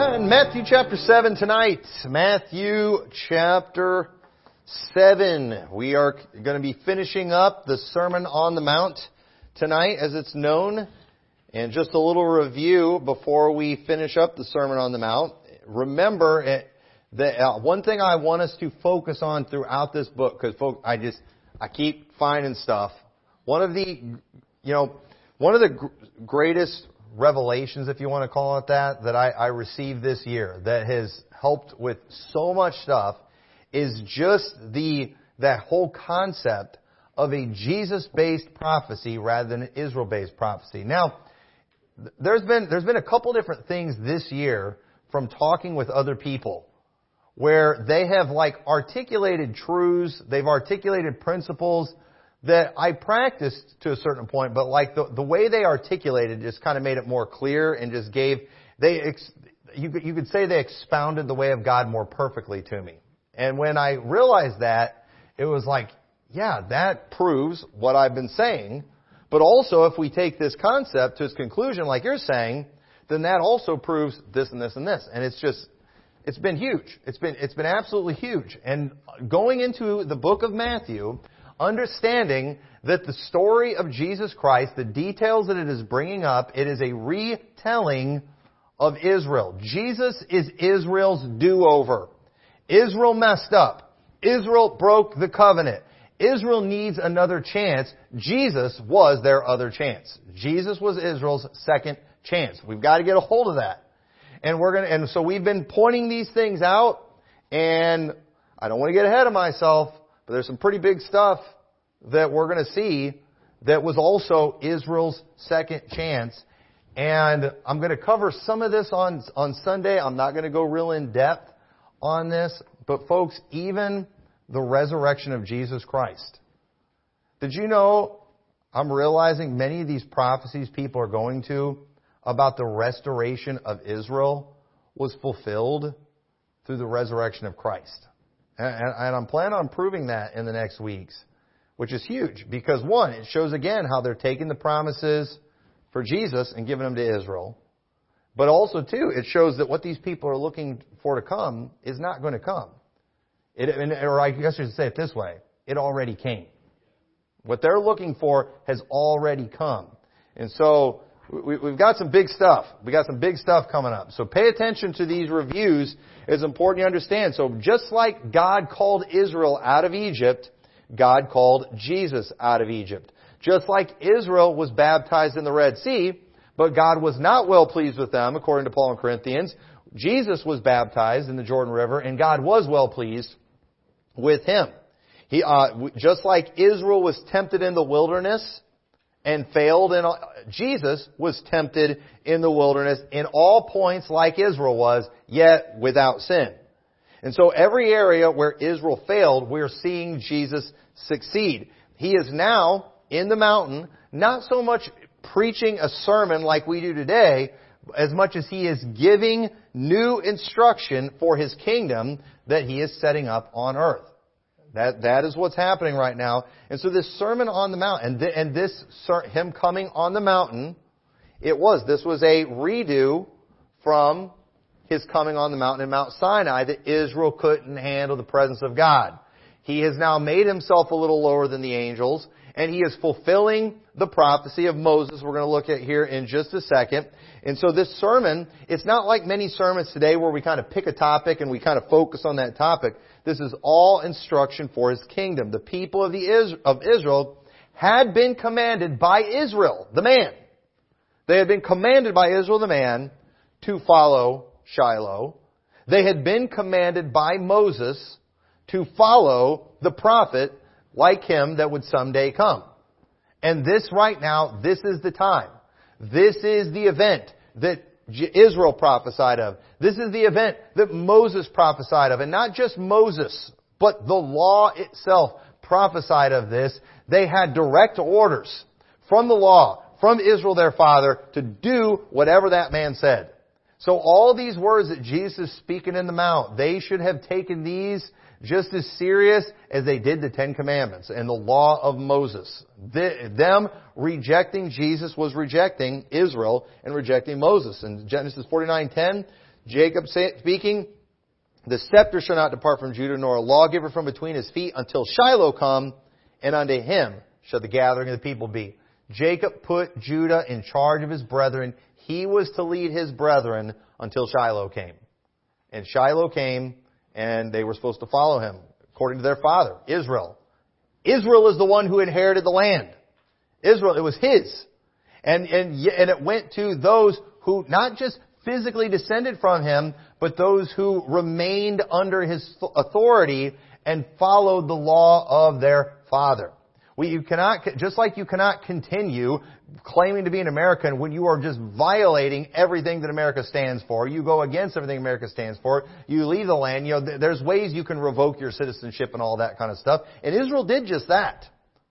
Matthew chapter 7 tonight. Matthew chapter 7. We are going to be finishing up the Sermon on the Mount tonight as it's known. And just a little review before we finish up the Sermon on the Mount. Remember eh, that uh, one thing I want us to focus on throughout this book, because I just, I keep finding stuff. One of the, you know, one of the gr- greatest revelations, if you want to call it that, that I, I received this year that has helped with so much stuff is just the, that whole concept of a Jesus-based prophecy rather than an Israel-based prophecy. Now, there's been, there's been a couple different things this year from talking with other people where they have like articulated truths, they've articulated principles that I practiced to a certain point, but like the, the way they articulated just kind of made it more clear and just gave, they, ex, you, you could say they expounded the way of God more perfectly to me. And when I realized that, it was like, yeah, that proves what I've been saying. But also, if we take this concept to its conclusion, like you're saying, then that also proves this and this and this. And it's just, it's been huge. It's been, it's been absolutely huge. And going into the book of Matthew, understanding that the story of Jesus Christ, the details that it is bringing up, it is a retelling of Israel. Jesus is Israel's do-over. Israel messed up. Israel broke the covenant. Israel needs another chance. Jesus was their other chance. Jesus was Israel's second chance. We've got to get a hold of that. And we're going to, and so we've been pointing these things out and I don't want to get ahead of myself, but there's some pretty big stuff that we're going to see that was also Israel's second chance. And I'm going to cover some of this on, on Sunday. I'm not going to go real in depth on this. But folks, even the resurrection of Jesus Christ. Did you know, I'm realizing many of these prophecies people are going to about the restoration of Israel was fulfilled through the resurrection of Christ. And, I'm planning on proving that in the next weeks, which is huge because one, it shows again how they're taking the promises for Jesus and giving them to Israel. But also too, it shows that what these people are looking for to come is not going to come. It, or I guess I should say it this way. It already came. What they're looking for has already come. And so, we, have got some big stuff. We got some big stuff coming up. So pay attention to these reviews. It's important you understand. So just like God called Israel out of Egypt, God called Jesus out of Egypt. Just like Israel was baptized in the Red Sea, but God was not well pleased with them, according to Paul in Corinthians. Jesus was baptized in the Jordan River, and God was well pleased with him. He, uh, just like Israel was tempted in the wilderness, and failed and Jesus was tempted in the wilderness in all points like Israel was, yet without sin. And so every area where Israel failed, we're seeing Jesus succeed. He is now in the mountain, not so much preaching a sermon like we do today, as much as he is giving new instruction for his kingdom that he is setting up on earth. That, that is what's happening right now. And so this Sermon on the Mount, and, th- and this, him coming on the mountain, it was, this was a redo from his coming on the mountain in Mount Sinai that Israel couldn't handle the presence of God. He has now made himself a little lower than the angels, and he is fulfilling the prophecy of Moses we're going to look at here in just a second. And so this sermon, it's not like many sermons today where we kind of pick a topic and we kind of focus on that topic. This is all instruction for his kingdom. The people of, the, of Israel had been commanded by Israel, the man. They had been commanded by Israel, the man, to follow Shiloh. They had been commanded by Moses to follow the prophet like him that would someday come. And this right now, this is the time. This is the event that Israel prophesied of. This is the event that Moses prophesied of. And not just Moses, but the law itself prophesied of this. They had direct orders from the law, from Israel their father, to do whatever that man said. So all these words that Jesus is speaking in the mount, they should have taken these just as serious as they did the Ten Commandments and the law of Moses. them rejecting Jesus was rejecting Israel and rejecting Moses. In Genesis 49:10, Jacob speaking, the scepter shall not depart from Judah, nor a lawgiver from between his feet until Shiloh come, and unto him shall the gathering of the people be. Jacob put Judah in charge of his brethren. He was to lead his brethren until Shiloh came. And Shiloh came, and they were supposed to follow him, according to their father, Israel. Israel is the one who inherited the land. Israel, it was his. And, and, and it went to those who not just physically descended from him, but those who remained under his authority and followed the law of their father. We, you cannot, just like you cannot continue claiming to be an American when you are just violating everything that America stands for. You go against everything America stands for. You leave the land. You know, there's ways you can revoke your citizenship and all that kind of stuff. And Israel did just that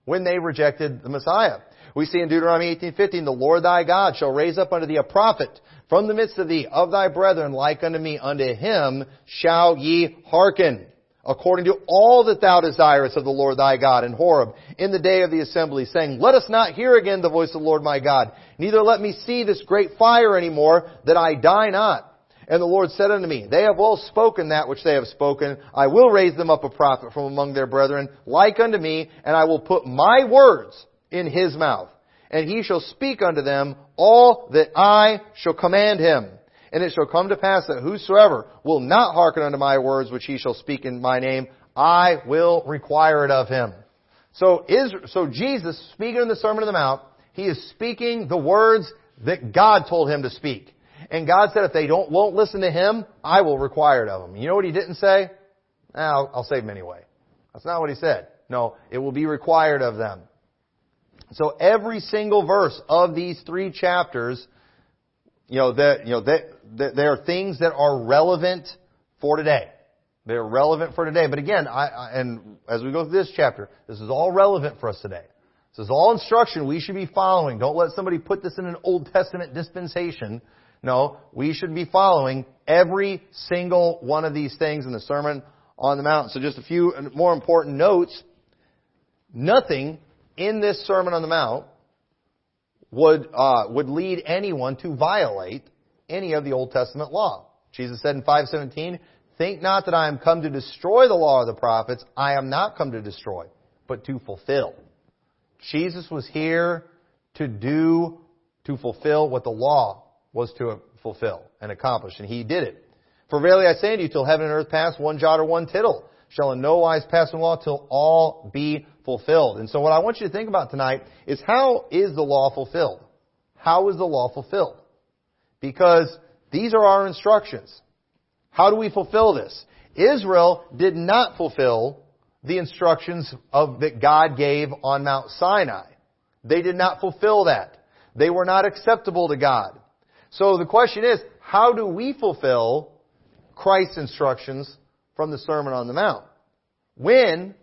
when they rejected the Messiah. We see in Deuteronomy 18:15, "The Lord thy God shall raise up unto thee a prophet from the midst of thee of thy brethren like unto me; unto him shall ye hearken." According to all that thou desirest of the Lord thy God in Horeb in the day of the assembly, saying, Let us not hear again the voice of the Lord my God, neither let me see this great fire any more, that I die not. And the Lord said unto me, They have well spoken that which they have spoken. I will raise them up a prophet from among their brethren, like unto me, and I will put my words in his mouth. And he shall speak unto them all that I shall command him. And it shall come to pass that whosoever will not hearken unto my words which he shall speak in my name, I will require it of him. So, Israel, so Jesus, speaking in the Sermon on the Mount, he is speaking the words that God told him to speak. And God said, if they don't, won't listen to him, I will require it of them. You know what he didn't say? I'll, I'll save them anyway. That's not what he said. No, it will be required of them. So every single verse of these three chapters, you know, that, you know, that, there are things that are relevant for today. They're relevant for today. But again, I, I, and as we go through this chapter, this is all relevant for us today. This is all instruction we should be following. Don't let somebody put this in an Old Testament dispensation. No, we should be following every single one of these things in the Sermon on the Mount. So just a few more important notes. Nothing in this Sermon on the Mount would, uh, would lead anyone to violate any of the Old Testament law. Jesus said in 517, Think not that I am come to destroy the law of the prophets. I am not come to destroy, but to fulfill. Jesus was here to do, to fulfill what the law was to fulfill and accomplish, and he did it. For verily I say unto you, till heaven and earth pass, one jot or one tittle shall in no wise pass from law till all be fulfilled. And so what I want you to think about tonight is how is the law fulfilled? How is the law fulfilled? Because these are our instructions. How do we fulfill this? Israel did not fulfill the instructions of, that God gave on Mount Sinai. They did not fulfill that. They were not acceptable to God. So the question is, how do we fulfill Christ's instructions from the Sermon on the Mount? When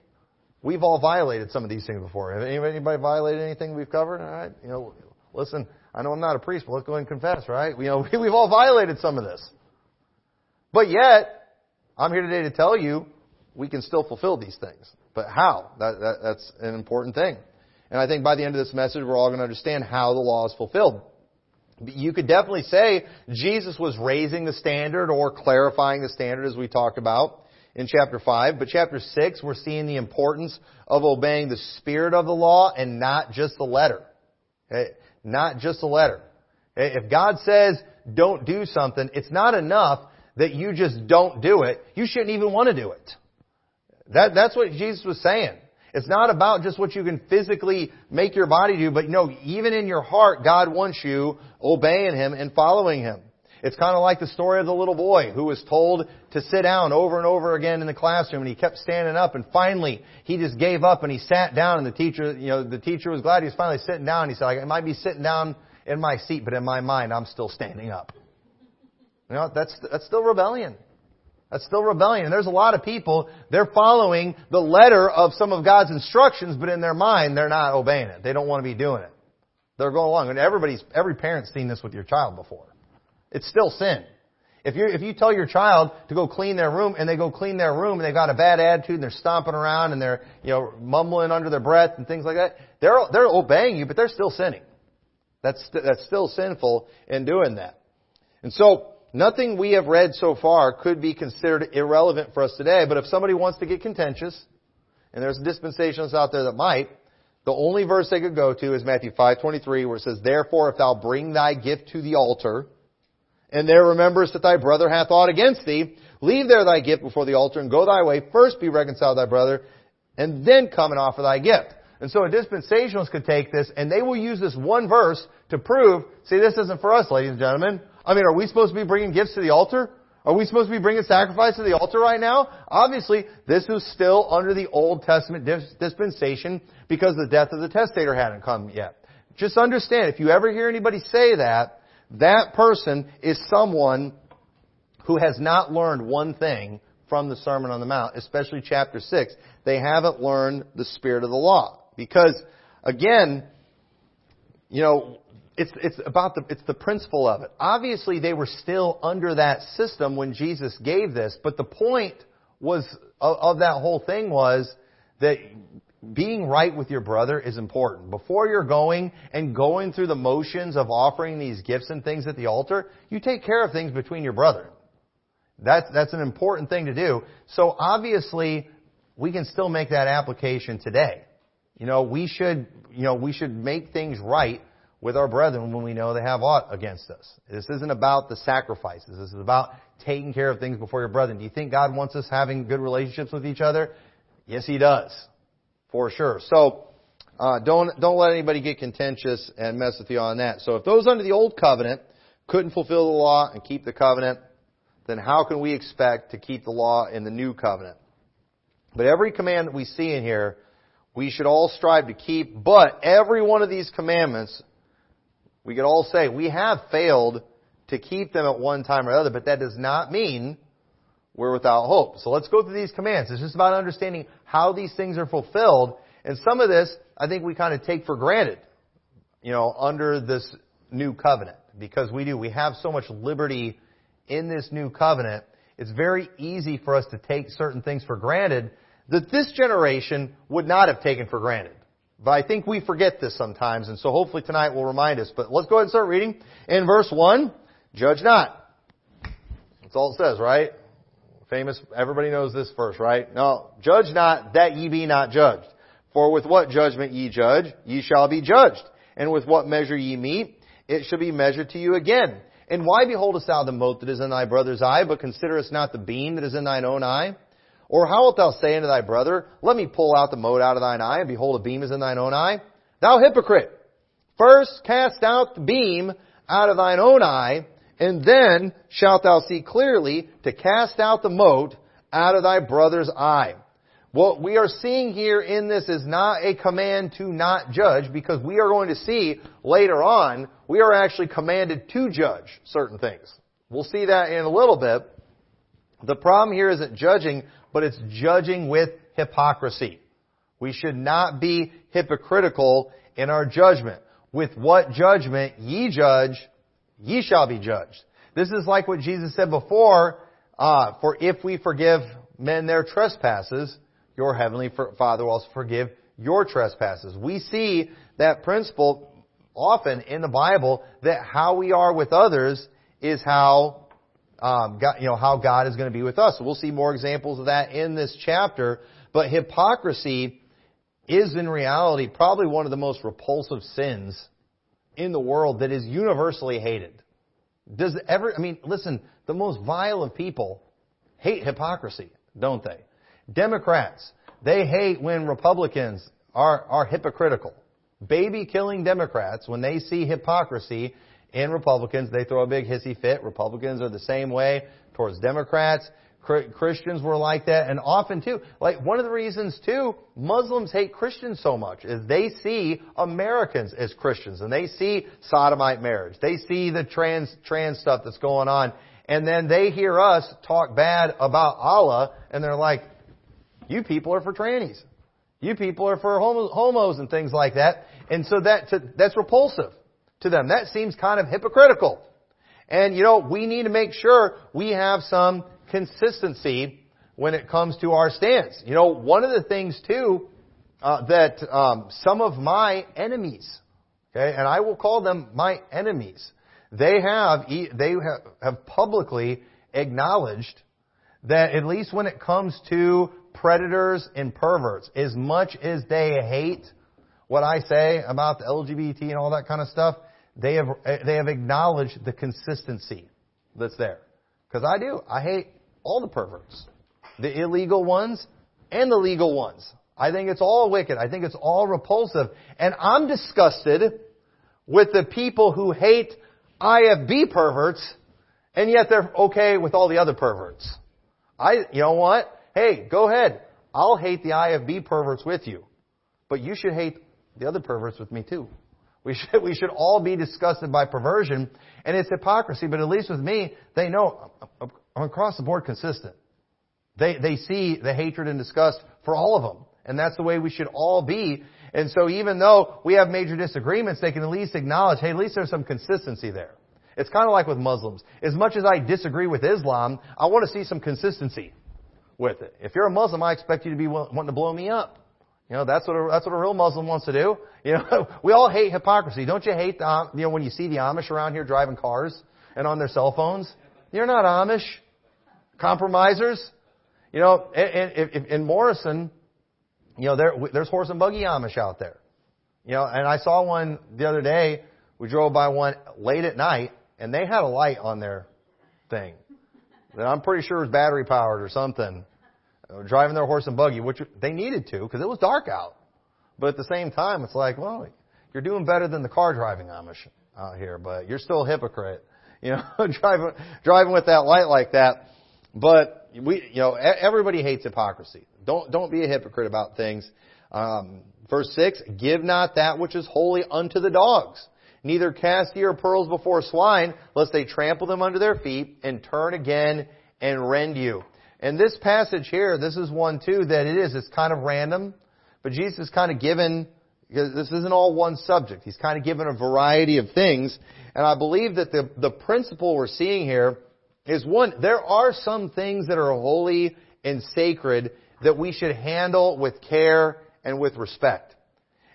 we've all violated some of these things before. Have anybody violated anything we've covered? All right. You know, listen, I know I'm not a priest, but let's go and confess, right? You know, we've all violated some of this. But yet, I'm here today to tell you we can still fulfill these things. But how? That, that, that's an important thing. And I think by the end of this message, we're all going to understand how the law is fulfilled. You could definitely say Jesus was raising the standard or clarifying the standard as we talked about in chapter 5. But chapter 6, we're seeing the importance of obeying the spirit of the law and not just the letter. Okay? not just the letter. If God says don't do something, it's not enough that you just don't do it. You shouldn't even want to do it. That, that's what Jesus was saying. It's not about just what you can physically make your body do, but no, even in your heart, God wants you obeying Him and following Him. It's kind of like the story of the little boy who was told to sit down over and over again in the classroom and he kept standing up and finally he just gave up and he sat down and the teacher, you know, the teacher was glad he was finally sitting down. He said, I might be sitting down in my seat, but in my mind I'm still standing up. You know, that's, that's still rebellion. That's still rebellion. And there's a lot of people, they're following the letter of some of God's instructions, but in their mind, they're not obeying it. They don't want to be doing it. They're going along. And everybody's, every parent's seen this with your child before. It's still sin. If you if you tell your child to go clean their room and they go clean their room and they've got a bad attitude and they're stomping around and they're you know mumbling under their breath and things like that, they're they're obeying you, but they're still sinning. That's that's still sinful in doing that. And so nothing we have read so far could be considered irrelevant for us today, but if somebody wants to get contentious, and there's dispensationalists out there that might, the only verse they could go to is Matthew 5:23 where it says, "Therefore if thou bring thy gift to the altar, and there rememberest that thy brother hath aught against thee, leave there thy gift before the altar and go thy way, first be reconciled to thy brother, and then come and offer thy gift." And so a dispensationalist could take this and they will use this one verse to prove, see this isn't for us, ladies and gentlemen. I mean, are we supposed to be bringing gifts to the altar? Are we supposed to be bringing sacrifice to the altar right now? Obviously, this is still under the Old Testament dispensation because the death of the testator hadn't come yet. Just understand, if you ever hear anybody say that, that person is someone who has not learned one thing from the Sermon on the Mount, especially chapter 6. They haven't learned the spirit of the law. Because, again, you know, it's, it's about the, it's the principle of it. Obviously, they were still under that system when Jesus gave this, but the point was, of, of that whole thing was that being right with your brother is important. Before you're going and going through the motions of offering these gifts and things at the altar, you take care of things between your brethren. That's, that's an important thing to do. So obviously, we can still make that application today. You know, we should, you know, we should make things right with our brethren when we know they have aught against us. This isn't about the sacrifices. This is about taking care of things before your brethren. Do you think God wants us having good relationships with each other? Yes, He does. For sure. So, uh, don't, don't let anybody get contentious and mess with you on that. So if those under the old covenant couldn't fulfill the law and keep the covenant, then how can we expect to keep the law in the new covenant? But every command that we see in here we should all strive to keep, but every one of these commandments, we could all say, we have failed to keep them at one time or other, but that does not mean we're without hope. So let's go through these commands. It's just about understanding how these things are fulfilled. And some of this, I think we kind of take for granted, you know, under this new covenant. Because we do. We have so much liberty in this new covenant. It's very easy for us to take certain things for granted that this generation would not have taken for granted. But I think we forget this sometimes, and so hopefully tonight will remind us. But let's go ahead and start reading. In verse 1, judge not. That's all it says, right? Famous, everybody knows this verse, right? No, judge not that ye be not judged. For with what judgment ye judge, ye shall be judged. And with what measure ye meet, it shall be measured to you again. And why beholdest thou the mote that is in thy brother's eye, but considerest not the beam that is in thine own eye? Or how wilt thou say unto thy brother, Let me pull out the mote out of thine eye, and behold, a beam is in thine own eye? Thou hypocrite! First cast out the beam out of thine own eye, and then shalt thou see clearly to cast out the mote out of thy brother's eye. What we are seeing here in this is not a command to not judge, because we are going to see later on, we are actually commanded to judge certain things. We'll see that in a little bit. The problem here isn't judging, but it's judging with hypocrisy. We should not be hypocritical in our judgment. With what judgment ye judge, ye shall be judged. This is like what Jesus said before, uh, for if we forgive men their trespasses, your heavenly Father will also forgive your trespasses. We see that principle often in the Bible that how we are with others is how um, God, you know, how God is going to be with us. we'll see more examples of that in this chapter. But hypocrisy is in reality probably one of the most repulsive sins in the world that is universally hated. Does ever, I mean, listen, the most vile of people hate hypocrisy, don't they? Democrats, they hate when Republicans are, are hypocritical. Baby killing Democrats, when they see hypocrisy, in Republicans. They throw a big hissy fit. Republicans are the same way towards Democrats. Christians were like that, and often too, like one of the reasons too, Muslims hate Christians so much is they see Americans as Christians, and they see sodomite marriage, they see the trans trans stuff that's going on, and then they hear us talk bad about Allah, and they're like, "You people are for trannies, you people are for homos and things like that," and so that that's repulsive to them. That seems kind of hypocritical. And you know, we need to make sure we have some consistency when it comes to our stance. You know, one of the things too uh, that um, some of my enemies, okay, and I will call them my enemies, They have, they have publicly acknowledged that at least when it comes to predators and perverts, as much as they hate what I say about the LGBT and all that kind of stuff, they have, they have acknowledged the consistency that's there. Because I do. I hate all the perverts. The illegal ones and the legal ones. I think it's all wicked. I think it's all repulsive. And I'm disgusted with the people who hate IFB perverts and yet they're okay with all the other perverts. I, you know what? Hey, go ahead. I'll hate the IFB perverts with you. But you should hate the other perverts with me too. We should, we should all be disgusted by perversion, and it's hypocrisy, but at least with me, they know I'm across the board consistent. They, they see the hatred and disgust for all of them. And that's the way we should all be. And so even though we have major disagreements, they can at least acknowledge, hey, at least there's some consistency there. It's kind of like with Muslims. As much as I disagree with Islam, I want to see some consistency with it. If you're a Muslim, I expect you to be wanting to blow me up. You know, that's what a, that's what a real Muslim wants to do. You know, we all hate hypocrisy. Don't you hate the, you know, when you see the Amish around here driving cars and on their cell phones? You're not Amish. Compromisers. You know, in, Morrison, you know, there, there's horse and buggy Amish out there. You know, and I saw one the other day. We drove by one late at night, and they had a light on their thing. That I'm pretty sure was battery powered or something. Uh, driving their horse and buggy, which they needed to because it was dark out. But at the same time, it's like, well, you're doing better than the car driving Amish out here, but you're still a hypocrite. You know, driving driving with that light like that. But we, you know, everybody hates hypocrisy. Don't don't be a hypocrite about things. Um, verse six: Give not that which is holy unto the dogs. Neither cast your pearls before swine, lest they trample them under their feet and turn again and rend you. And this passage here, this is one too that it is, it's kind of random, but Jesus is kind of given, because this isn't all one subject. He's kind of given a variety of things. And I believe that the, the principle we're seeing here is one, there are some things that are holy and sacred that we should handle with care and with respect.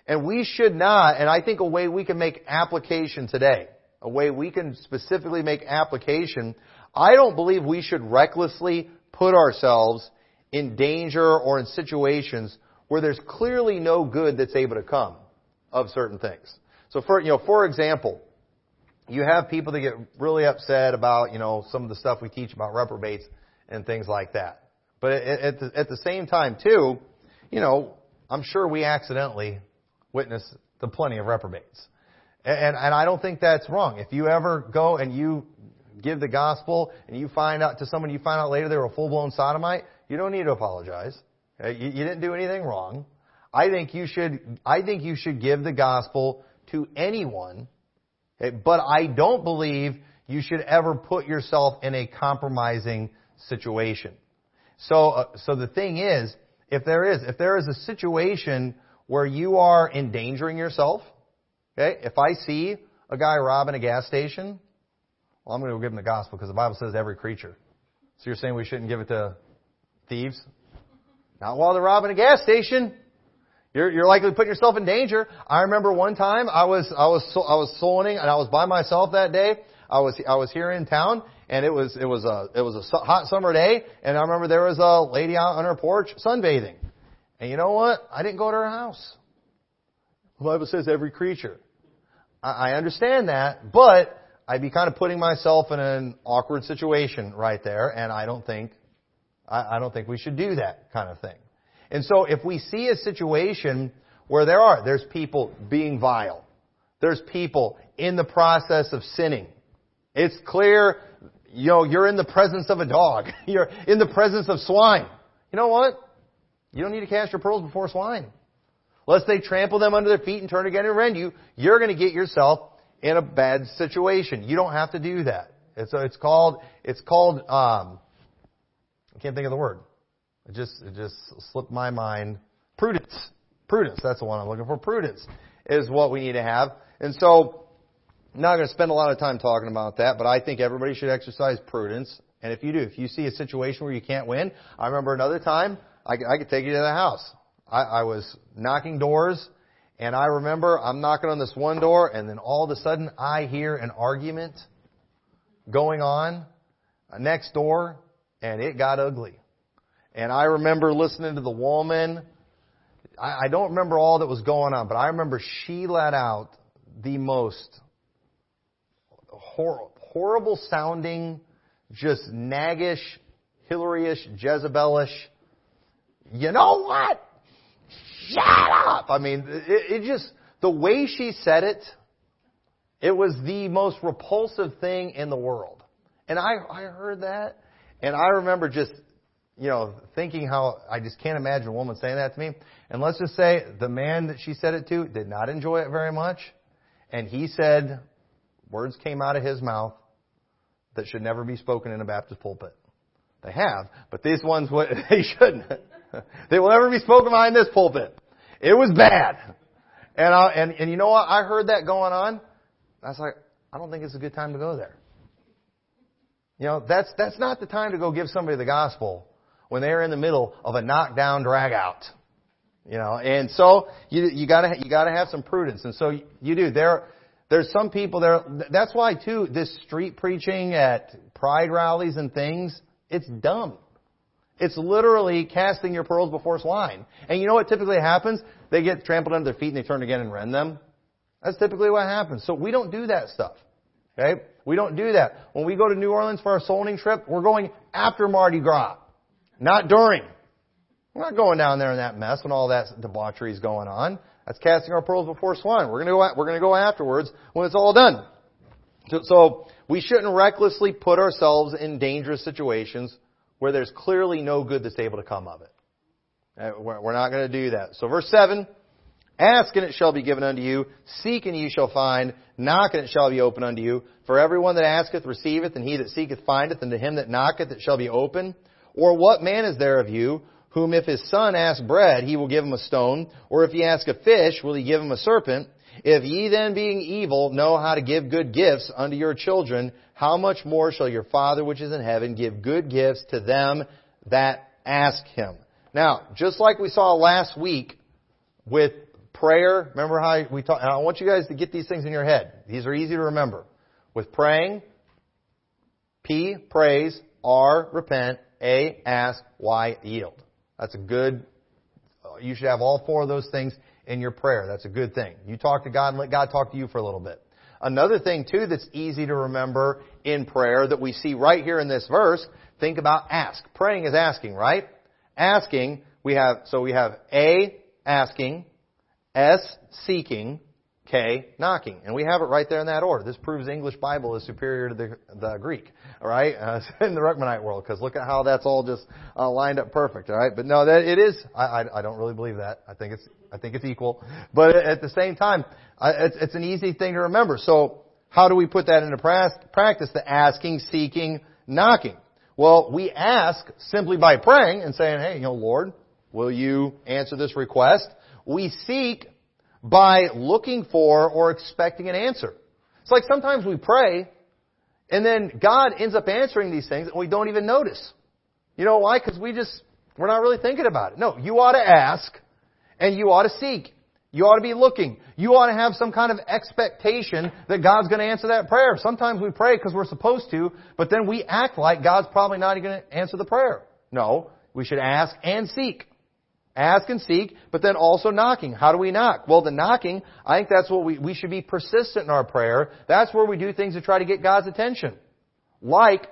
And we should not, and I think a way we can make application today, a way we can specifically make application, I don't believe we should recklessly put ourselves in danger or in situations where there's clearly no good that's able to come of certain things. So for, you know, for example, you have people that get really upset about, you know, some of the stuff we teach about reprobates and things like that. But at the, at the same time too, you know, I'm sure we accidentally witness the plenty of reprobates. And, and I don't think that's wrong. If you ever go and you give the gospel and you find out to someone you find out later they were a full-blown sodomite, you don't need to apologize. Uh, you, you didn't do anything wrong. I think you should, I think you should give the gospel to anyone, but I don't believe you should ever put yourself in a compromising situation. So, uh, so the thing is, if there is, if there is a situation where you are endangering yourself, okay, if I see a guy robbing a gas station, well, I'm going to give him the gospel because the Bible says every creature. So you're saying we shouldn't give it to thieves? Not while they're robbing a gas station. You're, you're likely putting yourself in danger. I remember one time I was I was I was soulwinning and I was by myself that day. I was I was here in town and it was it was a it was a hot summer day and I remember there was a lady out on her porch sunbathing. And you know what? I didn't go to her house. The Bible says every creature. I, I understand that, but I'd be kind of putting myself in an awkward situation right there, and I don't think, I, I don't think we should do that kind of thing. And so if we see a situation where there are, there's people being vile, there's people in the process of sinning, it's clear, you know, you're in the presence of a dog, you're in the presence of swine. You know what? You don't need to cast your pearls before swine. Lest they trample them under their feet and turn again and rend you, you're going to get yourself in a bad situation. You don't have to do that. It's, it's called, it's called, um, I can't think of the word. It just, it just slipped my mind. Prudence. Prudence. That's the one I'm looking for. Prudence is what we need to have. And so, I'm not going to spend a lot of time talking about that, but I think everybody should exercise prudence. And if you do, if you see a situation where you can't win, I remember another time, I, I could take you to the house. I, I was knocking doors And I remember I'm knocking on this one door, and then all of a sudden I hear an argument going on next door, and it got ugly. And I remember listening to the woman. I, I don't remember all that was going on, but I remember she let out the most hor- horrible sounding, just naggish, Hillary-ish, Jezebelish. You know what? Shut up! I mean, it, it just, the way she said it, it was the most repulsive thing in the world. And I, I heard that, and I remember just, you know, thinking how I just can't imagine a woman saying that to me. And let's just say the man that she said it to did not enjoy it very much. And he said, words came out of his mouth that should never be spoken in a Baptist pulpit. They have, but these ones, they shouldn't. they will never be spoken behind this pulpit. It was bad. And, I, and, and you know what? I heard that going on. I was like, I don't think it's a good time to go there. You know, that's, that's not the time to go give somebody the gospel when they're in the middle of a knockdown drag out. You know, and so you, you gotta, you gotta have some prudence. And so you do. There, there's some people there, that's why too, this street preaching at pride rallies and things, it's dumb. It's literally casting your pearls before swine. And you know what typically happens? They get trampled under their feet and they turn again and rend them. That's typically what happens. So we don't do that stuff. Okay? We don't do that. When we go to New Orleans for our soul trip, we're going after Mardi Gras, not during. We're not going down there in that mess when all that debauchery is going on. That's casting our pearls before swine. We're going to go. We're going to go afterwards when it's all done. So we shouldn't recklessly put ourselves in dangerous situations where there's clearly no good that's able to come of it. Uh, we're not going to do that. So verse seven. Ask and it shall be given unto you. Seek and ye shall find. Knock and it shall be opened unto you. For everyone that asketh receiveth, and he that seeketh findeth, and to him that knocketh it shall be open. Or what man is there of you, whom if his son ask bread, he will give him a stone? Or if he ask a fish, will he give him a serpent? If ye then being evil know how to give good gifts unto your children, how much more shall your Father which is in heaven give good gifts to them that ask him? Now, just like we saw last week with prayer, remember how we talked, I want you guys to get these things in your head. These are easy to remember. With praying, P, praise, R, repent, A, ask, Y, yield. That's a good, uh, you should have all four of those things in your prayer. That's a good thing. You talk to God and let God talk to you for a little bit. Another thing too that's easy to remember in prayer that we see right here in this verse, think about ask. Praying is asking, right? Asking, we have, so we have A, asking, S, seeking, K, knocking. And we have it right there in that order. This proves English Bible is superior to the, the Greek, alright, uh, in the Ruckmanite world, because look at how that's all just uh, lined up perfect, alright? But no, that it is, I, I, I don't really believe that. I think it's, I think it's equal. But at the same time, I, it's, it's an easy thing to remember. So, how do we put that into practice? The asking, seeking, knocking. Well, we ask simply by praying and saying, hey, you know, Lord, will you answer this request? We seek by looking for or expecting an answer. It's like sometimes we pray and then God ends up answering these things and we don't even notice. You know why? Because we just, we're not really thinking about it. No, you ought to ask and you ought to seek. You ought to be looking. You ought to have some kind of expectation that God's going to answer that prayer. Sometimes we pray because we're supposed to, but then we act like God's probably not going to answer the prayer. No, we should ask and seek. Ask and seek, but then also knocking. How do we knock? Well, the knocking, I think that's what we, we should be persistent in our prayer. That's where we do things to try to get God's attention. Like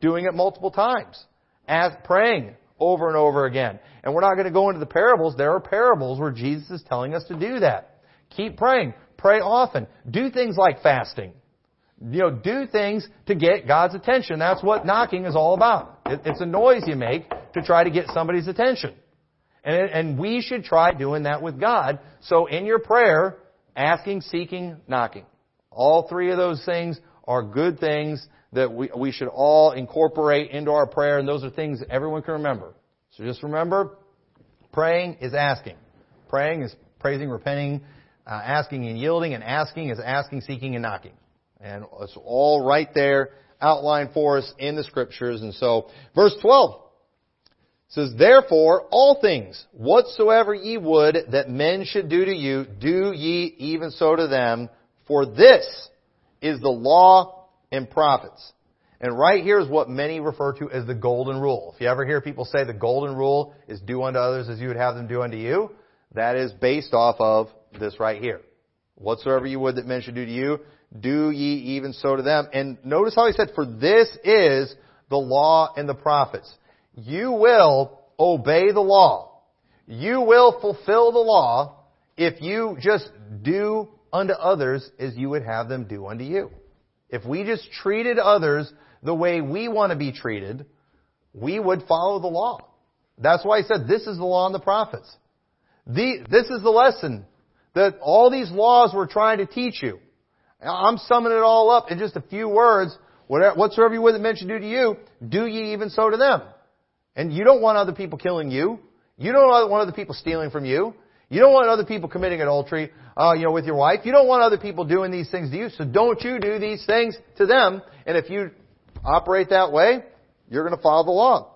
doing it multiple times. As praying over and over again. And we're not going to go into the parables. There are parables where Jesus is telling us to do that. Keep praying. Pray often. Do things like fasting. You know, do things to get God's attention. That's what knocking is all about. It's a noise you make to try to get somebody's attention. And, and we should try doing that with God. So in your prayer, asking, seeking, knocking. All three of those things are good things that we, we should all incorporate into our prayer, and those are things that everyone can remember. So just remember, praying is asking. Praying is praising, repenting, uh, asking and yielding, and asking is asking, seeking, and knocking. And it's all right there outlined for us in the scriptures. And so, verse 12. Says, Therefore, all things, whatsoever ye would that men should do to you, do ye even so to them, for this is the law and prophets. And right here is what many refer to as the golden rule. If you ever hear people say the golden rule is do unto others as you would have them do unto you, that is based off of this right here. Whatsoever you would that men should do to you, do ye even so to them. And notice how he said, for this is the law and the prophets. You will obey the law. You will fulfill the law if you just do unto others as you would have them do unto you. If we just treated others the way we want to be treated, we would follow the law. That's why he said this is the law and the prophets. The, this is the lesson that all these laws we're trying to teach you. I'm summing it all up in just a few words. Whatsoever you would that men should do to you, do ye even so to them. And you don't want other people killing you. You don't want other people stealing from you. You don't want other people committing adultery, uh, you know, with your wife. You don't want other people doing these things to you. So don't you do these things to them. And if you operate that way, you're going to follow the law.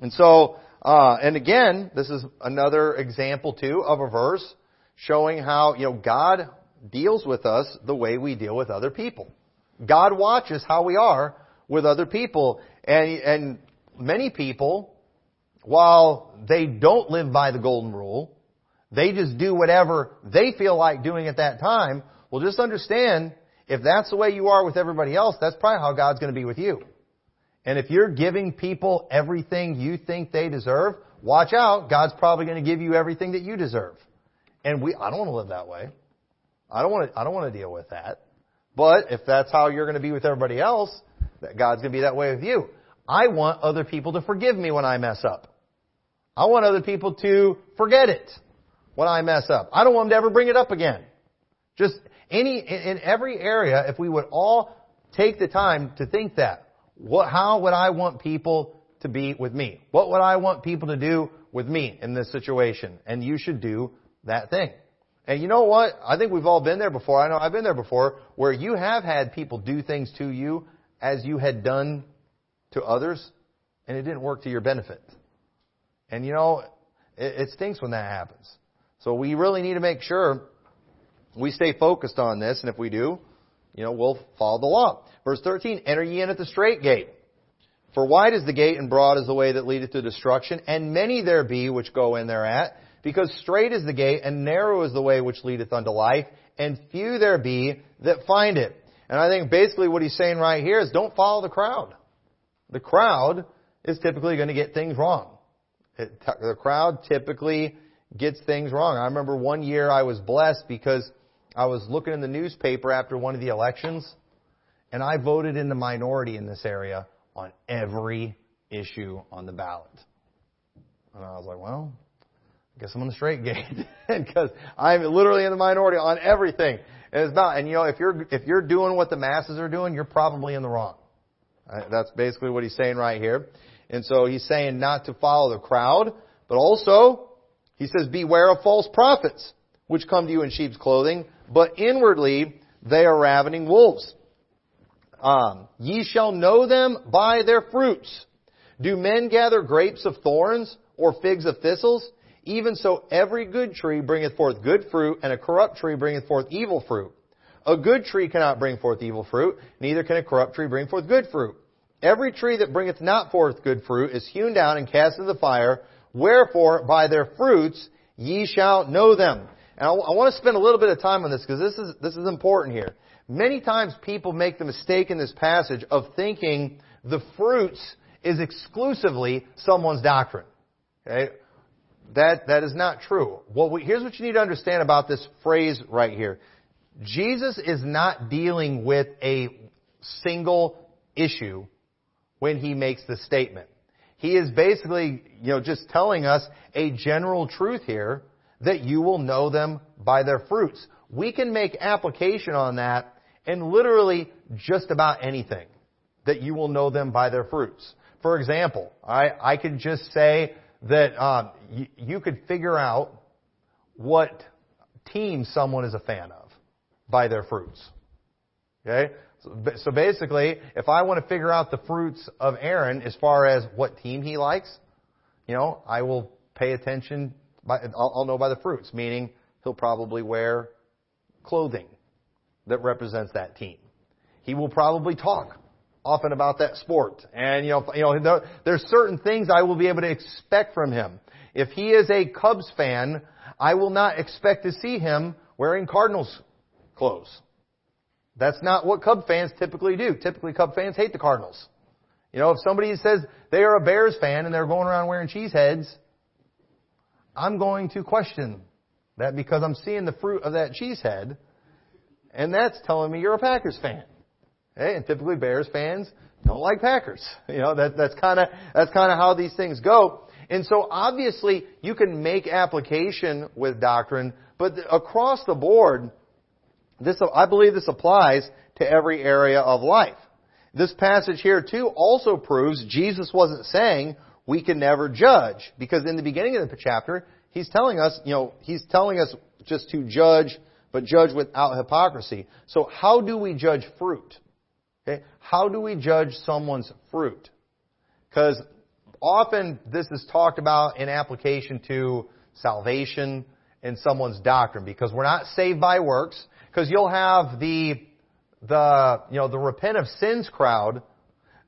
And so, uh, and again, this is another example too of a verse showing how, you know, God deals with us the way we deal with other people. God watches how we are with other people. And, and many people, while they don't live by the golden rule, they just do whatever they feel like doing at that time. Well, just understand, if that's the way you are with everybody else, that's probably how God's going to be with you. And if you're giving people everything you think they deserve, watch out. God's probably going to give you everything that you deserve. And we, I don't want to live that way. I don't want to, I don't want to deal with that. But if that's how you're going to be with everybody else, that God's going to be that way with you. I want other people to forgive me when I mess up. I want other people to forget it when I mess up. I don't want them to ever bring it up again. Just any, in every area, if we would all take the time to think that, what, how would I want people to be with me? What would I want people to do with me in this situation? And you should do that thing. And you know what? I think we've all been there before. I know I've been there before where you have had people do things to you as you had done to others and it didn't work to your benefit. And you know, it, it stinks when that happens. So we really need to make sure we stay focused on this and if we do, you know, we'll follow the law. Verse 13, enter ye in at the straight gate. For wide is the gate and broad is the way that leadeth to destruction, and many there be which go in thereat. Because straight is the gate and narrow is the way which leadeth unto life, and few there be that find it. And I think basically what he's saying right here is don't follow the crowd. The crowd is typically going to get things wrong. It, the crowd typically gets things wrong. I remember one year I was blessed because I was looking in the newspaper after one of the elections, and I voted in the minority in this area on every issue on the ballot. And I was like, well, I guess I'm on the straight gate because I'm literally in the minority on everything. And it's not. And you know, if you're if you're doing what the masses are doing, you're probably in the wrong. That's basically what he's saying right here. And so he's saying not to follow the crowd, but also he says beware of false prophets, which come to you in sheep's clothing, but inwardly they are ravening wolves. Um, ye shall know them by their fruits. Do men gather grapes of thorns or figs of thistles? Even so, every good tree bringeth forth good fruit, and a corrupt tree bringeth forth evil fruit. A good tree cannot bring forth evil fruit, neither can a corrupt tree bring forth good fruit. Every tree that bringeth not forth good fruit is hewn down and cast into the fire. Wherefore, by their fruits ye shall know them. And I, I want to spend a little bit of time on this because this is, this is important here. Many times people make the mistake in this passage of thinking the fruits is exclusively someone's doctrine. Okay? That, that is not true. Well, we, here's what you need to understand about this phrase right here. Jesus is not dealing with a single issue when he makes the statement. He is basically, you know, just telling us a general truth here that you will know them by their fruits. We can make application on that in literally just about anything that you will know them by their fruits. For example, I, I could just say that um, you, you could figure out what team someone is a fan of by their fruits. Okay? So basically, if I want to figure out the fruits of Aaron as far as what team he likes, you know, I will pay attention by, I'll, I'll know by the fruits, meaning he'll probably wear clothing that represents that team. He will probably talk often about that sport. And, you know, you know, there, there's certain things I will be able to expect from him. If he is a Cubs fan, I will not expect to see him wearing Cardinals clothes. That's not what Cub fans typically do. Typically, Cub fans hate the Cardinals. You know, if somebody says they are a Bears fan and they're going around wearing cheese heads, I'm going to question that because I'm seeing the fruit of that cheese head, and that's telling me you're a Packers fan. Okay? And typically Bears fans don't like Packers. You know, that, that's kind of that's kind of how these things go. And so obviously you can make application with doctrine, but across the board, this I believe this applies to every area of life. This passage here too also proves Jesus wasn't saying we can never judge because in the beginning of the chapter he's telling us, you know, he's telling us just to judge, but judge without hypocrisy. So how do we judge fruit? Okay? How do we judge someone's fruit? Because often this is talked about in application to salvation and someone's doctrine because we're not saved by works because you'll have the the, you know, the repent of sins crowd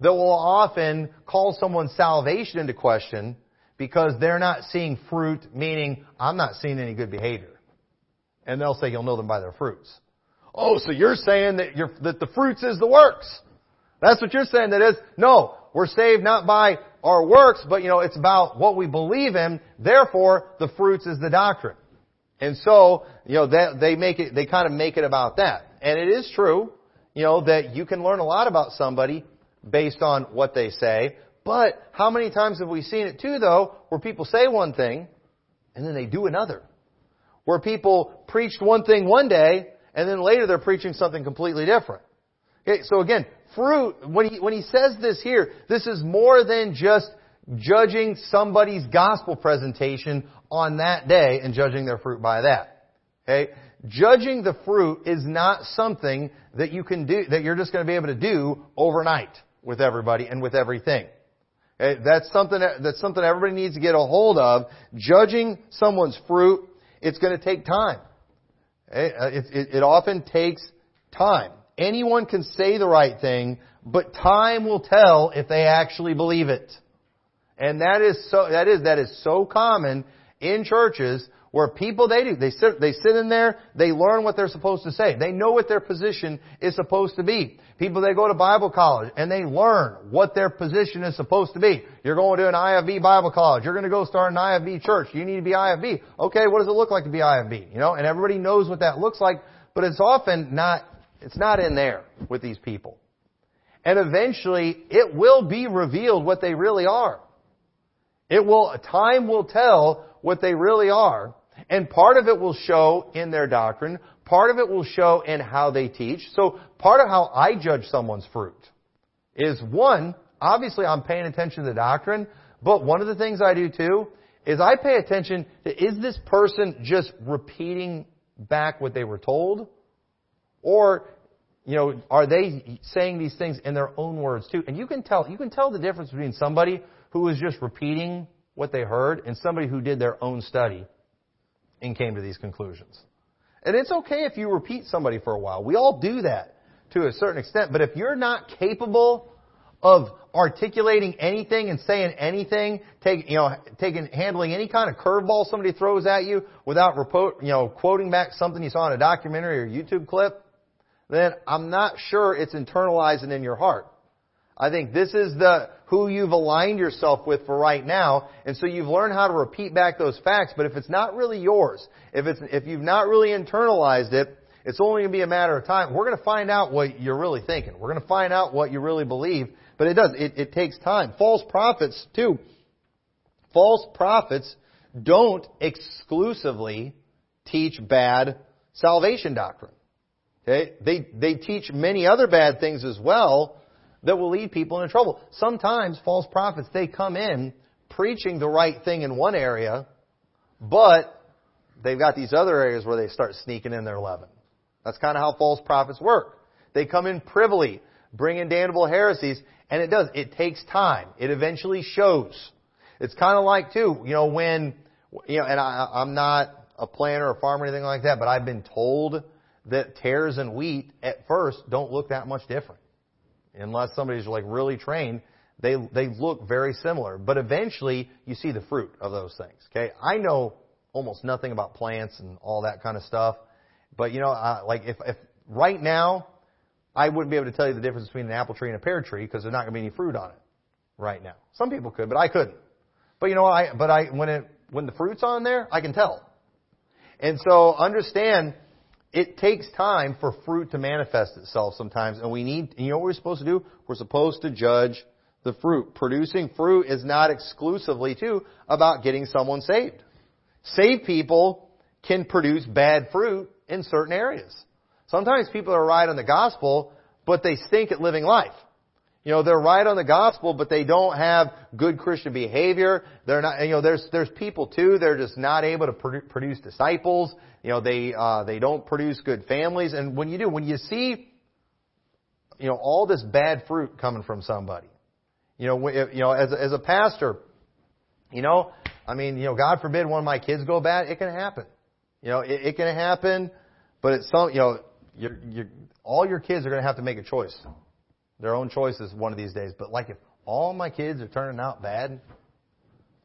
that will often call someone's salvation into question because they're not seeing fruit, meaning, I'm not seeing any good behavior. And they'll say you'll know them by their fruits. Oh, so you're saying that, you're, that the fruits is the works. That's what you're saying that is. No, we're saved not by our works, but you know, it's about what we believe in. Therefore, the fruits is the doctrine. And so, you know, that, they make it, they kind of make it about that. And it is true you know, that you can learn a lot about somebody based on what they say. But how many times have we seen it too, though, where people say one thing and then they do another? Where people preached one thing one day and then later they're preaching something completely different. Okay, so again, fruit, when he, when he says this here, this is more than just judging somebody's gospel presentation on that day and judging their fruit by that. Okay? Judging the fruit is not something that you can do, that you're just going to be able to do overnight with everybody and with everything. Okay? That's something that, that's something everybody needs to get a hold of. Judging someone's fruit, it's going to take time. Okay? Uh, it, it, it often takes time. Anyone can say the right thing, but time will tell if they actually believe it. And that is so, that is, that is so common in churches where people they do, they sit, they sit in there, they learn what they're supposed to say. They know what their position is supposed to be. People they go to Bible college and they learn what their position is supposed to be. You're going to an IFB Bible college. You're going to go start an IFB church. You need to be IFB. Okay, what does it look like to be IFB? You know, and everybody knows what that looks like, but it's often not, it's not in there with these people. And eventually it will be revealed what they really are. It will, time will tell what they really are. And part of it will show in their doctrine. Part of it will show in how they teach. So part of how I judge someone's fruit is one, obviously I'm paying attention to the doctrine, but one of the things I do too is I pay attention to is this person just repeating back what they were told? Or, you know, are they saying these things in their own words too? And you can tell, you can tell the difference between somebody who is just repeating what they heard and somebody who did their own study and came to these conclusions. And it's okay if you repeat somebody for a while. We all do that to a certain extent. But if you're not capable of articulating anything and saying anything, take, you know, taking, handling any kind of curveball somebody throws at you without, you know, quoting back something you saw in a documentary or YouTube clip, then I'm not sure it's internalizing in your heart. I think this is the who you've aligned yourself with for right now, and so you've learned how to repeat back those facts. But if it's not really yours, if it's if you've not really internalized it, it's only going to be a matter of time. We're going to find out what you're really thinking. We're going to find out what you really believe. But it does. It, it takes time. False prophets too. False prophets don't exclusively teach bad salvation doctrine. Okay? They they teach many other bad things as well that will lead people into trouble. Sometimes false prophets, they come in preaching the right thing in one area, but they've got these other areas where they start sneaking in their leaven. That's kind of how false prophets work. They come in privily, bring in damnable heresies, and it does. It takes time. It eventually shows. It's kind of like too, you know, when, you know, and I, I'm not a planter or farmer or anything like that, but I've been told that tares and wheat at first don't look that much different. Unless somebody's like really trained, they, they look very similar. But eventually you see the fruit of those things. Okay. I know almost nothing about plants and all that kind of stuff. But you know, uh, like if, if right now, I wouldn't be able to tell you the difference between an apple tree and a pear tree because there's not going to be any fruit on it right now. Some people could, but I couldn't. But you know, I but I when it when the fruit's on there, I can tell. And so understand it takes time for fruit to manifest itself sometimes, and we need you know what we're supposed to do? We're supposed to judge the fruit. Producing fruit is not exclusively too about getting someone saved. Saved people can produce bad fruit in certain areas. Sometimes people are right on the gospel, but they stink at living life. You know, they're right on the gospel, but they don't have good Christian behavior. They're not, you know, there's, there's people too, they're just not able to produce disciples. You know, they, uh, they don't produce good families. And when you do, when you see, you know, all this bad fruit coming from somebody, you know, you know, as, as a pastor, you know, I mean, you know, God forbid one of my kids go bad, it can happen. You know, it, it can happen, but it's some, you know, you're, you're, all your kids are going to have to make a choice their own choices one of these days. But like if all my kids are turning out bad,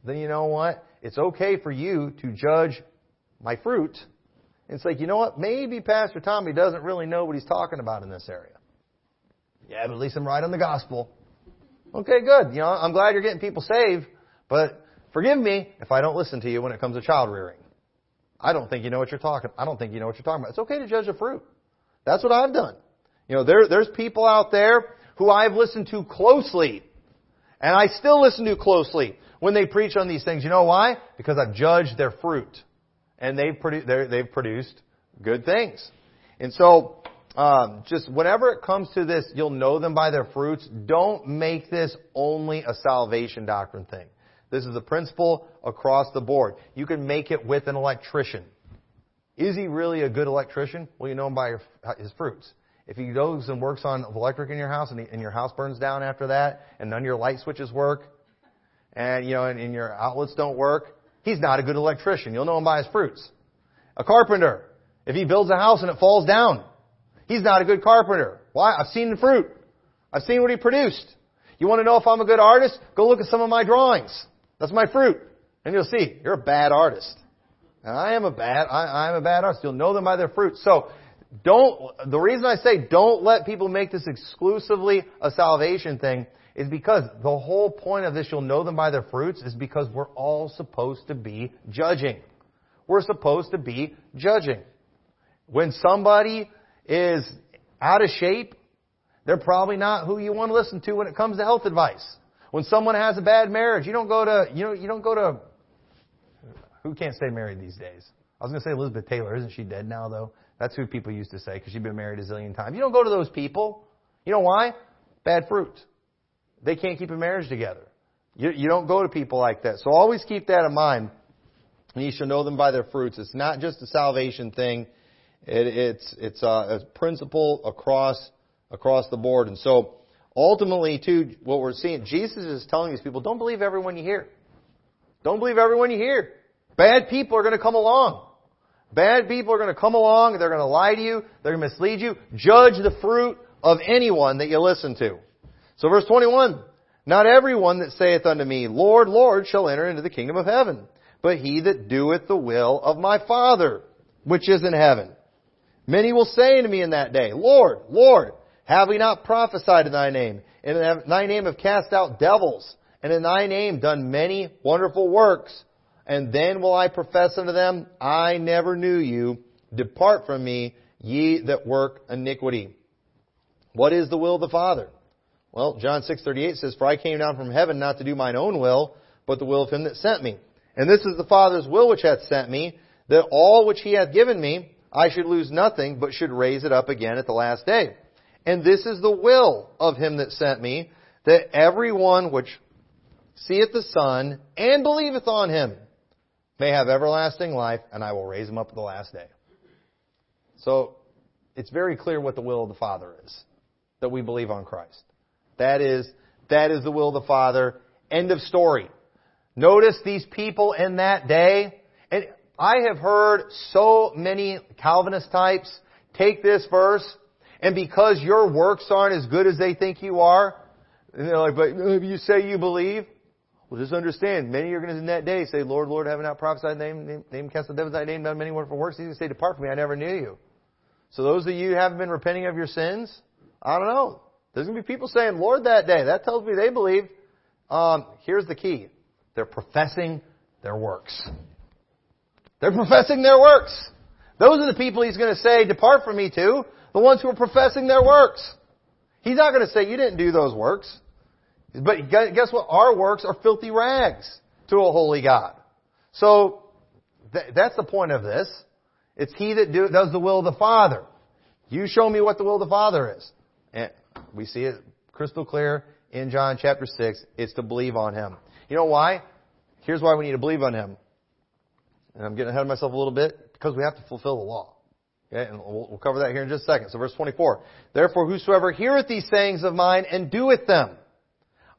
then you know what? It's okay for you to judge my fruit and like, you know what? Maybe Pastor Tommy doesn't really know what he's talking about in this area. Yeah, but at least I'm right on the gospel. Okay, good. You know, I'm glad you're getting people saved, but forgive me if I don't listen to you when it comes to child rearing. I don't think you know what you're talking. I don't think you know what you're talking about. It's okay to judge the fruit. That's what I've done. You know, there, there's people out there who I've listened to closely, and I still listen to closely when they preach on these things. You know why? Because I've judged their fruit, and they've, produ- they've produced good things. And so, um, just whenever it comes to this, you'll know them by their fruits. Don't make this only a salvation doctrine thing. This is a principle across the board. You can make it with an electrician. Is he really a good electrician? Well, you know him by his fruits. If he goes and works on electric in your house and, and your house burns down after that and none of your light switches work and, you know, and, and your outlets don't work, he's not a good electrician. You'll know him by his fruits. A carpenter, if he builds a house and it falls down, he's not a good carpenter. Why? I've seen the fruit. I've seen what he produced. You want to know if I'm a good artist? Go look at some of my drawings. That's my fruit. And you'll see, you're a bad artist. And I am a bad, I, I'm a bad artist. You'll know them by their fruit. So, don't, the reason I say don't let people make this exclusively a salvation thing is because the whole point of this, you'll know them by their fruits, is because we're all supposed to be judging. We're supposed to be judging. When somebody is out of shape, they're probably not who you want to listen to when it comes to health advice. When someone has a bad marriage, you don't go to, you know, you don't go to, who can't stay married these days? I was going to say Elizabeth Taylor. Isn't she dead now, though? That's who people used to say because she'd been married a zillion times. You don't go to those people. You know why? Bad fruit. They can't keep a marriage together. You, you don't go to people like that. So always keep that in mind. And you shall know them by their fruits. It's not just a salvation thing. It, it's it's a, a principle across across the board. And so ultimately, too, what we're seeing, Jesus is telling these people, don't believe everyone you hear. Don't believe everyone you hear. Bad people are going to come along. Bad people are going to come along, they're going to lie to you, they're going to mislead you. Judge the fruit of anyone that you listen to. So verse 21, Not everyone that saith unto me, Lord, Lord, shall enter into the kingdom of heaven, but he that doeth the will of my Father, which is in heaven. Many will say unto me in that day, Lord, Lord, have we not prophesied in thy name? And in thy name have cast out devils, and in thy name done many wonderful works. And then will I profess unto them, I never knew you. Depart from me, ye that work iniquity. What is the will of the Father? Well, John 6:38 says, "For I came down from heaven not to do mine own will, but the will of him that sent me. And this is the Father's will which hath sent me, that all which he hath given me, I should lose nothing, but should raise it up again at the last day. And this is the will of him that sent me, that every one which seeth the Son and believeth on him may have everlasting life, and I will raise him up at the last day. So, it's very clear what the will of the Father is. That we believe on Christ. That is, that is the will of the Father. End of story. Notice these people in that day, and I have heard so many Calvinist types take this verse, and because your works aren't as good as they think you are, and they're like, but you say you believe, well, just understand, many are going to in that day say, Lord, Lord, have I not prophesied name, name, name cast the devils thy name, done many wonderful works? He's going to say, depart from me, I never knew you. So those of you who haven't been repenting of your sins, I don't know. There's going to be people saying, Lord, that day. That tells me they believe. Um, here's the key. They're professing their works. They're professing their works. Those are the people he's going to say, depart from me to, the ones who are professing their works. He's not going to say, you didn't do those works. But guess what? Our works are filthy rags to a holy God. So, th- that's the point of this. It's he that do, does the will of the Father. You show me what the will of the Father is. And we see it crystal clear in John chapter 6. It's to believe on him. You know why? Here's why we need to believe on him. And I'm getting ahead of myself a little bit because we have to fulfill the law. Okay, and we'll, we'll cover that here in just a second. So verse 24. Therefore whosoever heareth these sayings of mine and doeth them,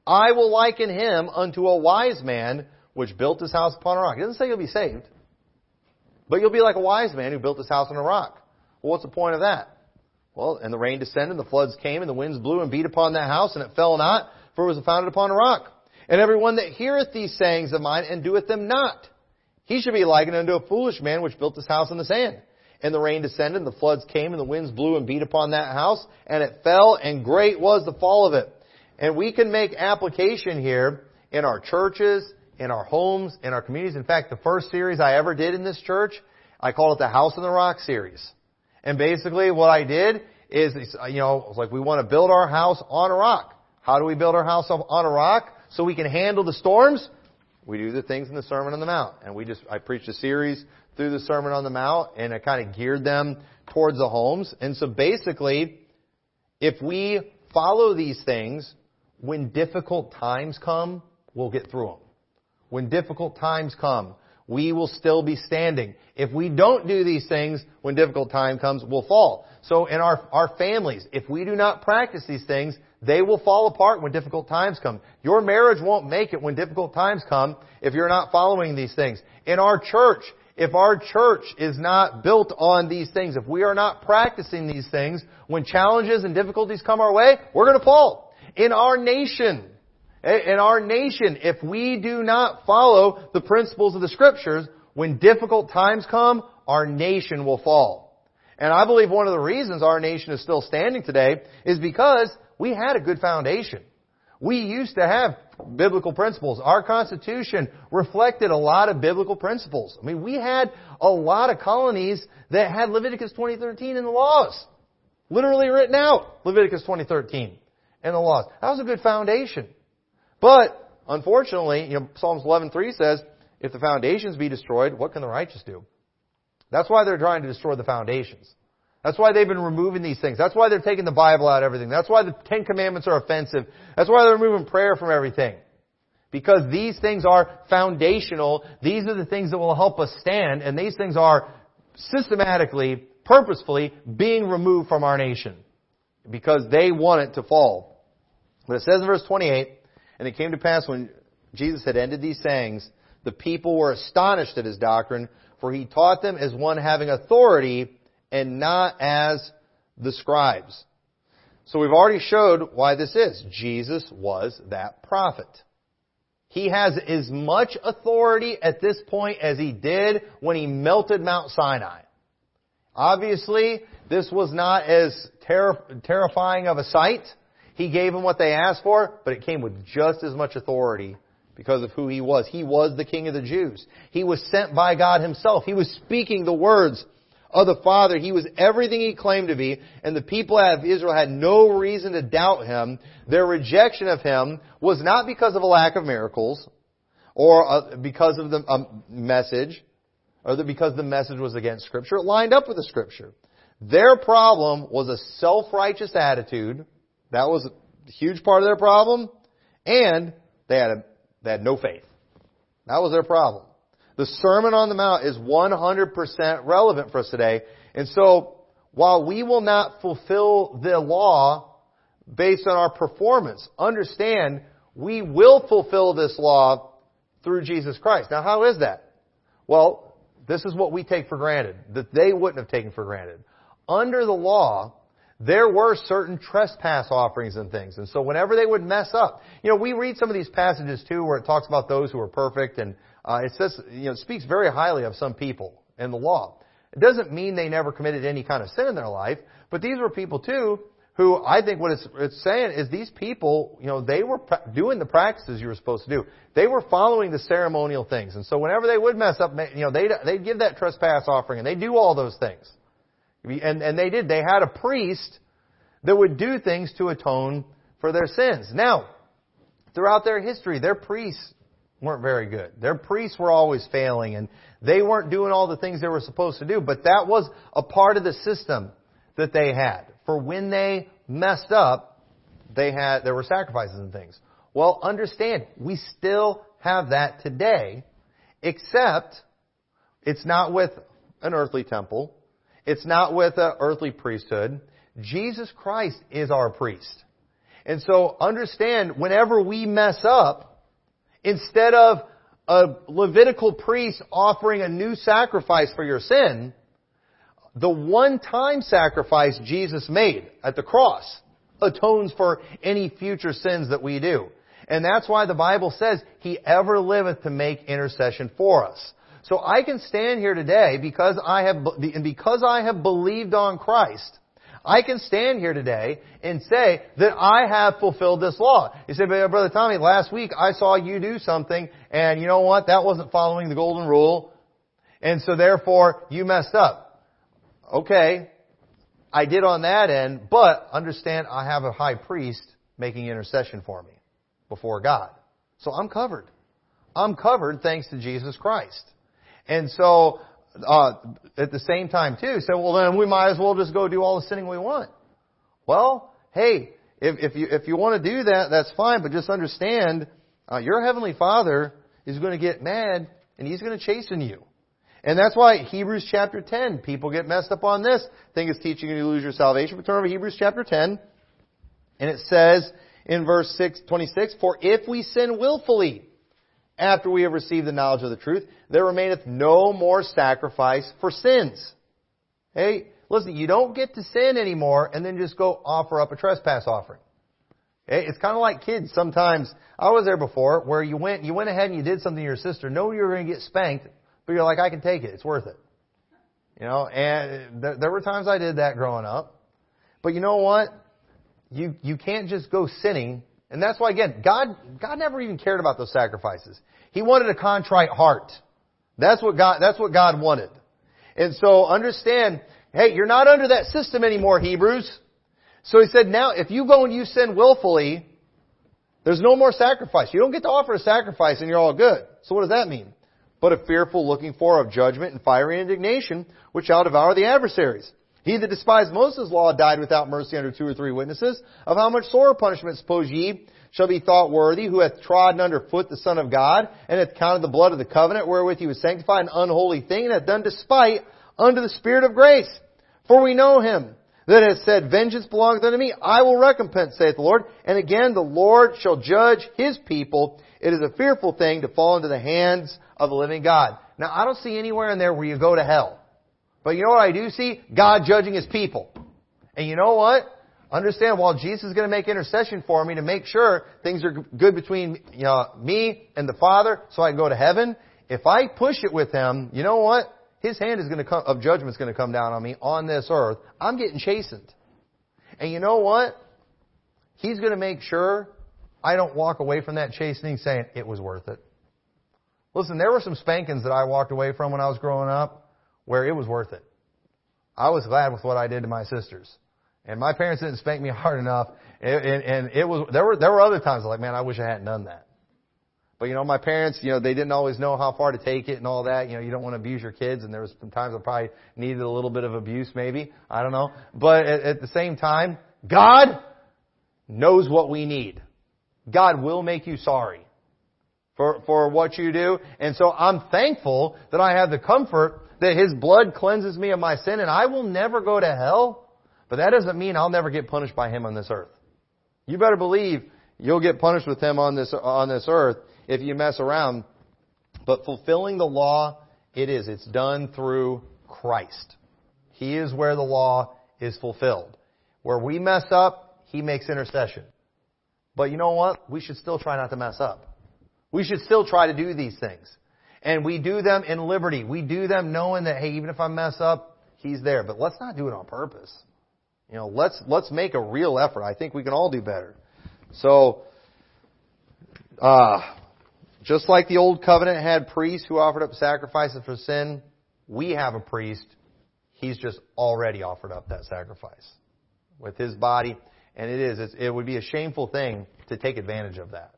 I will liken him unto a wise man which built his house upon a rock. It doesn't say you'll be saved. But you'll be like a wise man who built his house on a rock. Well, what's the point of that? Well, and the rain descended, and the floods came, and the winds blew and beat upon that house, and it fell not, for it was founded upon a rock. And everyone that heareth these sayings of mine and doeth them not, he should be likened unto a foolish man which built his house on the sand. And the rain descended, and the floods came, and the winds blew and beat upon that house, and it fell, and great was the fall of it. And we can make application here in our churches, in our homes, in our communities. In fact, the first series I ever did in this church, I called it the House on the Rock series. And basically what I did is, uh, you know, like we want to build our house on a rock. How do we build our house on a rock so we can handle the storms? We do the things in the Sermon on the Mount. And we just, I preached a series through the Sermon on the Mount and I kind of geared them towards the homes. And so basically, if we follow these things, when difficult times come, we'll get through them. When difficult times come, we will still be standing. If we don't do these things when difficult time comes, we'll fall. So in our, our families, if we do not practice these things, they will fall apart when difficult times come. Your marriage won't make it when difficult times come if you're not following these things. In our church, if our church is not built on these things, if we are not practicing these things, when challenges and difficulties come our way, we're to fall. In our nation, in our nation, if we do not follow the principles of the scriptures, when difficult times come, our nation will fall. And I believe one of the reasons our nation is still standing today is because we had a good foundation. We used to have biblical principles. Our Constitution reflected a lot of biblical principles. I mean, we had a lot of colonies that had Leviticus 2013 in the laws. Literally written out, Leviticus 2013 in the laws. That was a good foundation. But, unfortunately, you know, Psalms 11.3 says, if the foundations be destroyed, what can the righteous do? That's why they're trying to destroy the foundations. That's why they've been removing these things. That's why they're taking the Bible out of everything. That's why the Ten Commandments are offensive. That's why they're removing prayer from everything. Because these things are foundational. These are the things that will help us stand, and these things are systematically, purposefully being removed from our nation. Because they want it to fall. But it says in verse 28, And it came to pass when Jesus had ended these sayings, the people were astonished at his doctrine, for he taught them as one having authority and not as the scribes. So we've already showed why this is. Jesus was that prophet. He has as much authority at this point as he did when he melted Mount Sinai. Obviously, this was not as ter- terrifying of a sight. He gave them what they asked for, but it came with just as much authority because of who he was. He was the King of the Jews. He was sent by God himself. He was speaking the words of the Father. He was everything he claimed to be, and the people of Israel had no reason to doubt him. Their rejection of him was not because of a lack of miracles, or uh, because of the um, message, or because the message was against Scripture. It lined up with the Scripture. Their problem was a self-righteous attitude. That was a huge part of their problem. And they had, a, they had no faith. That was their problem. The Sermon on the Mount is 100% relevant for us today. And so, while we will not fulfill the law based on our performance, understand we will fulfill this law through Jesus Christ. Now how is that? Well, this is what we take for granted, that they wouldn't have taken for granted. Under the law, there were certain trespass offerings and things. And so whenever they would mess up, you know, we read some of these passages too where it talks about those who are perfect and uh, it says, you know, speaks very highly of some people in the law. It doesn't mean they never committed any kind of sin in their life, but these were people too who I think what it's, it's saying is these people, you know, they were pra- doing the practices you were supposed to do. They were following the ceremonial things. And so whenever they would mess up, you know, they'd, they'd give that trespass offering and they do all those things. And, and they did. They had a priest that would do things to atone for their sins. Now, throughout their history, their priests weren't very good. Their priests were always failing and they weren't doing all the things they were supposed to do. But that was a part of the system that they had. For when they messed up, they had, there were sacrifices and things. Well, understand, we still have that today, except it's not with an earthly temple. It's not with an earthly priesthood. Jesus Christ is our priest. And so understand, whenever we mess up, instead of a Levitical priest offering a new sacrifice for your sin, the one-time sacrifice Jesus made at the cross atones for any future sins that we do. And that's why the Bible says, He ever liveth to make intercession for us. So I can stand here today because I have, and because I have believed on Christ, I can stand here today and say that I have fulfilled this law. You say, uh, Brother Tommy, last week I saw you do something and you know what? That wasn't following the golden rule. And so therefore you messed up. Okay. I did on that end, but understand I have a high priest making intercession for me before God. So I'm covered. I'm covered thanks to Jesus Christ. And so, uh, at the same time too, say, well then we might as well just go do all the sinning we want. Well, hey, if, if you, if you want to do that, that's fine, but just understand, uh, your Heavenly Father is going to get mad and He's going to chasten you. And that's why Hebrews chapter 10, people get messed up on this, think it's teaching you to lose your salvation. But turn over Hebrews chapter 10, and it says in verse 6, 26, For if we sin willfully, after we have received the knowledge of the truth, there remaineth no more sacrifice for sins. Hey, listen, you don't get to sin anymore and then just go offer up a trespass offering. Hey, it's kind of like kids sometimes. I was there before where you went, you went ahead and you did something to your sister, knowing you were going to get spanked, but you're like, I can take it. It's worth it. You know, and there were times I did that growing up. But you know what? You, you can't just go sinning and that's why again, God, God never even cared about those sacrifices. He wanted a contrite heart. That's what God, that's what God wanted. And so understand, hey, you're not under that system anymore, Hebrews. So he said, now, if you go and you sin willfully, there's no more sacrifice. You don't get to offer a sacrifice and you're all good. So what does that mean? But a fearful looking for of judgment and fiery indignation, which shall devour the adversaries. He that despised Moses' law died without mercy under two or three witnesses. Of how much sore punishment suppose ye shall be thought worthy, who hath trodden under foot the Son of God, and hath counted the blood of the covenant wherewith he was sanctified an unholy thing, and hath done despite unto the Spirit of grace. For we know him that hath said, Vengeance belongeth unto me, I will recompense, saith the Lord. And again, the Lord shall judge his people. It is a fearful thing to fall into the hands of the living God. Now, I don't see anywhere in there where you go to hell. But you know what I do see? God judging His people. And you know what? Understand, while Jesus is going to make intercession for me to make sure things are good between you know, me and the Father so I can go to heaven, if I push it with Him, you know what? His hand is going to come, of judgment is going to come down on me on this earth. I'm getting chastened. And you know what? He's going to make sure I don't walk away from that chastening saying it was worth it. Listen, there were some spankings that I walked away from when I was growing up where it was worth it. I was glad with what I did to my sisters. And my parents didn't spank me hard enough. And, and, and it was, there were, there were other times like, man, I wish I hadn't done that. But you know, my parents, you know, they didn't always know how far to take it and all that. You know, you don't want to abuse your kids, and there was some times I probably needed a little bit of abuse, maybe. I don't know. But at, at the same time, God knows what we need. God will make you sorry for, for what you do. And so I'm thankful that I have the comfort that His blood cleanses me of my sin and I will never go to hell. But that doesn't mean I'll never get punished by Him on this earth. You better believe you'll get punished with Him on this, on this earth if you mess around But fulfilling the law, it is. It's done through Christ. He is where the law is fulfilled. Where we mess up, He makes intercession. But you know what? We should still try not to mess up. We should still try to do these things. And we do them in liberty. We do them knowing that, hey, even if I mess up, He's there. But let's not do it on purpose. You know, let's, let's make a real effort. I think we can all do better. So, uh, just like the old covenant had priests who offered up sacrifices for sin, we have a priest. He's just already offered up that sacrifice with his body. And it is, it would be a shameful thing to take advantage of that.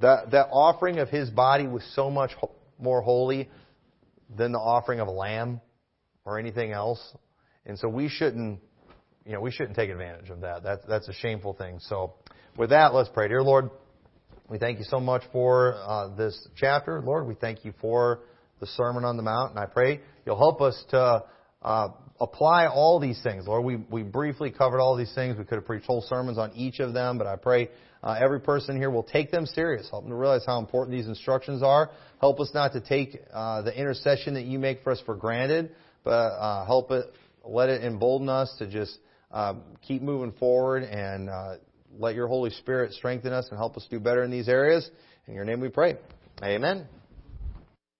That, that offering of his body was so much more holy than the offering of a lamb or anything else. And so we shouldn't, you know, we shouldn't take advantage of that. That's, that's a shameful thing. So with that, let's pray. Dear Lord, we thank you so much for uh, this chapter. Lord, we thank you for the Sermon on the Mount. And I pray you'll help us to uh, apply all these things. Lord, we, we briefly covered all these things. We could have preached whole sermons on each of them, but I pray uh, every person here will take them serious. Help them to realize how important these instructions are. Help us not to take uh, the intercession that you make for us for granted, but uh, help it, let it embolden us to just uh, keep moving forward and uh, let your Holy Spirit strengthen us and help us do better in these areas. In your name we pray. Amen.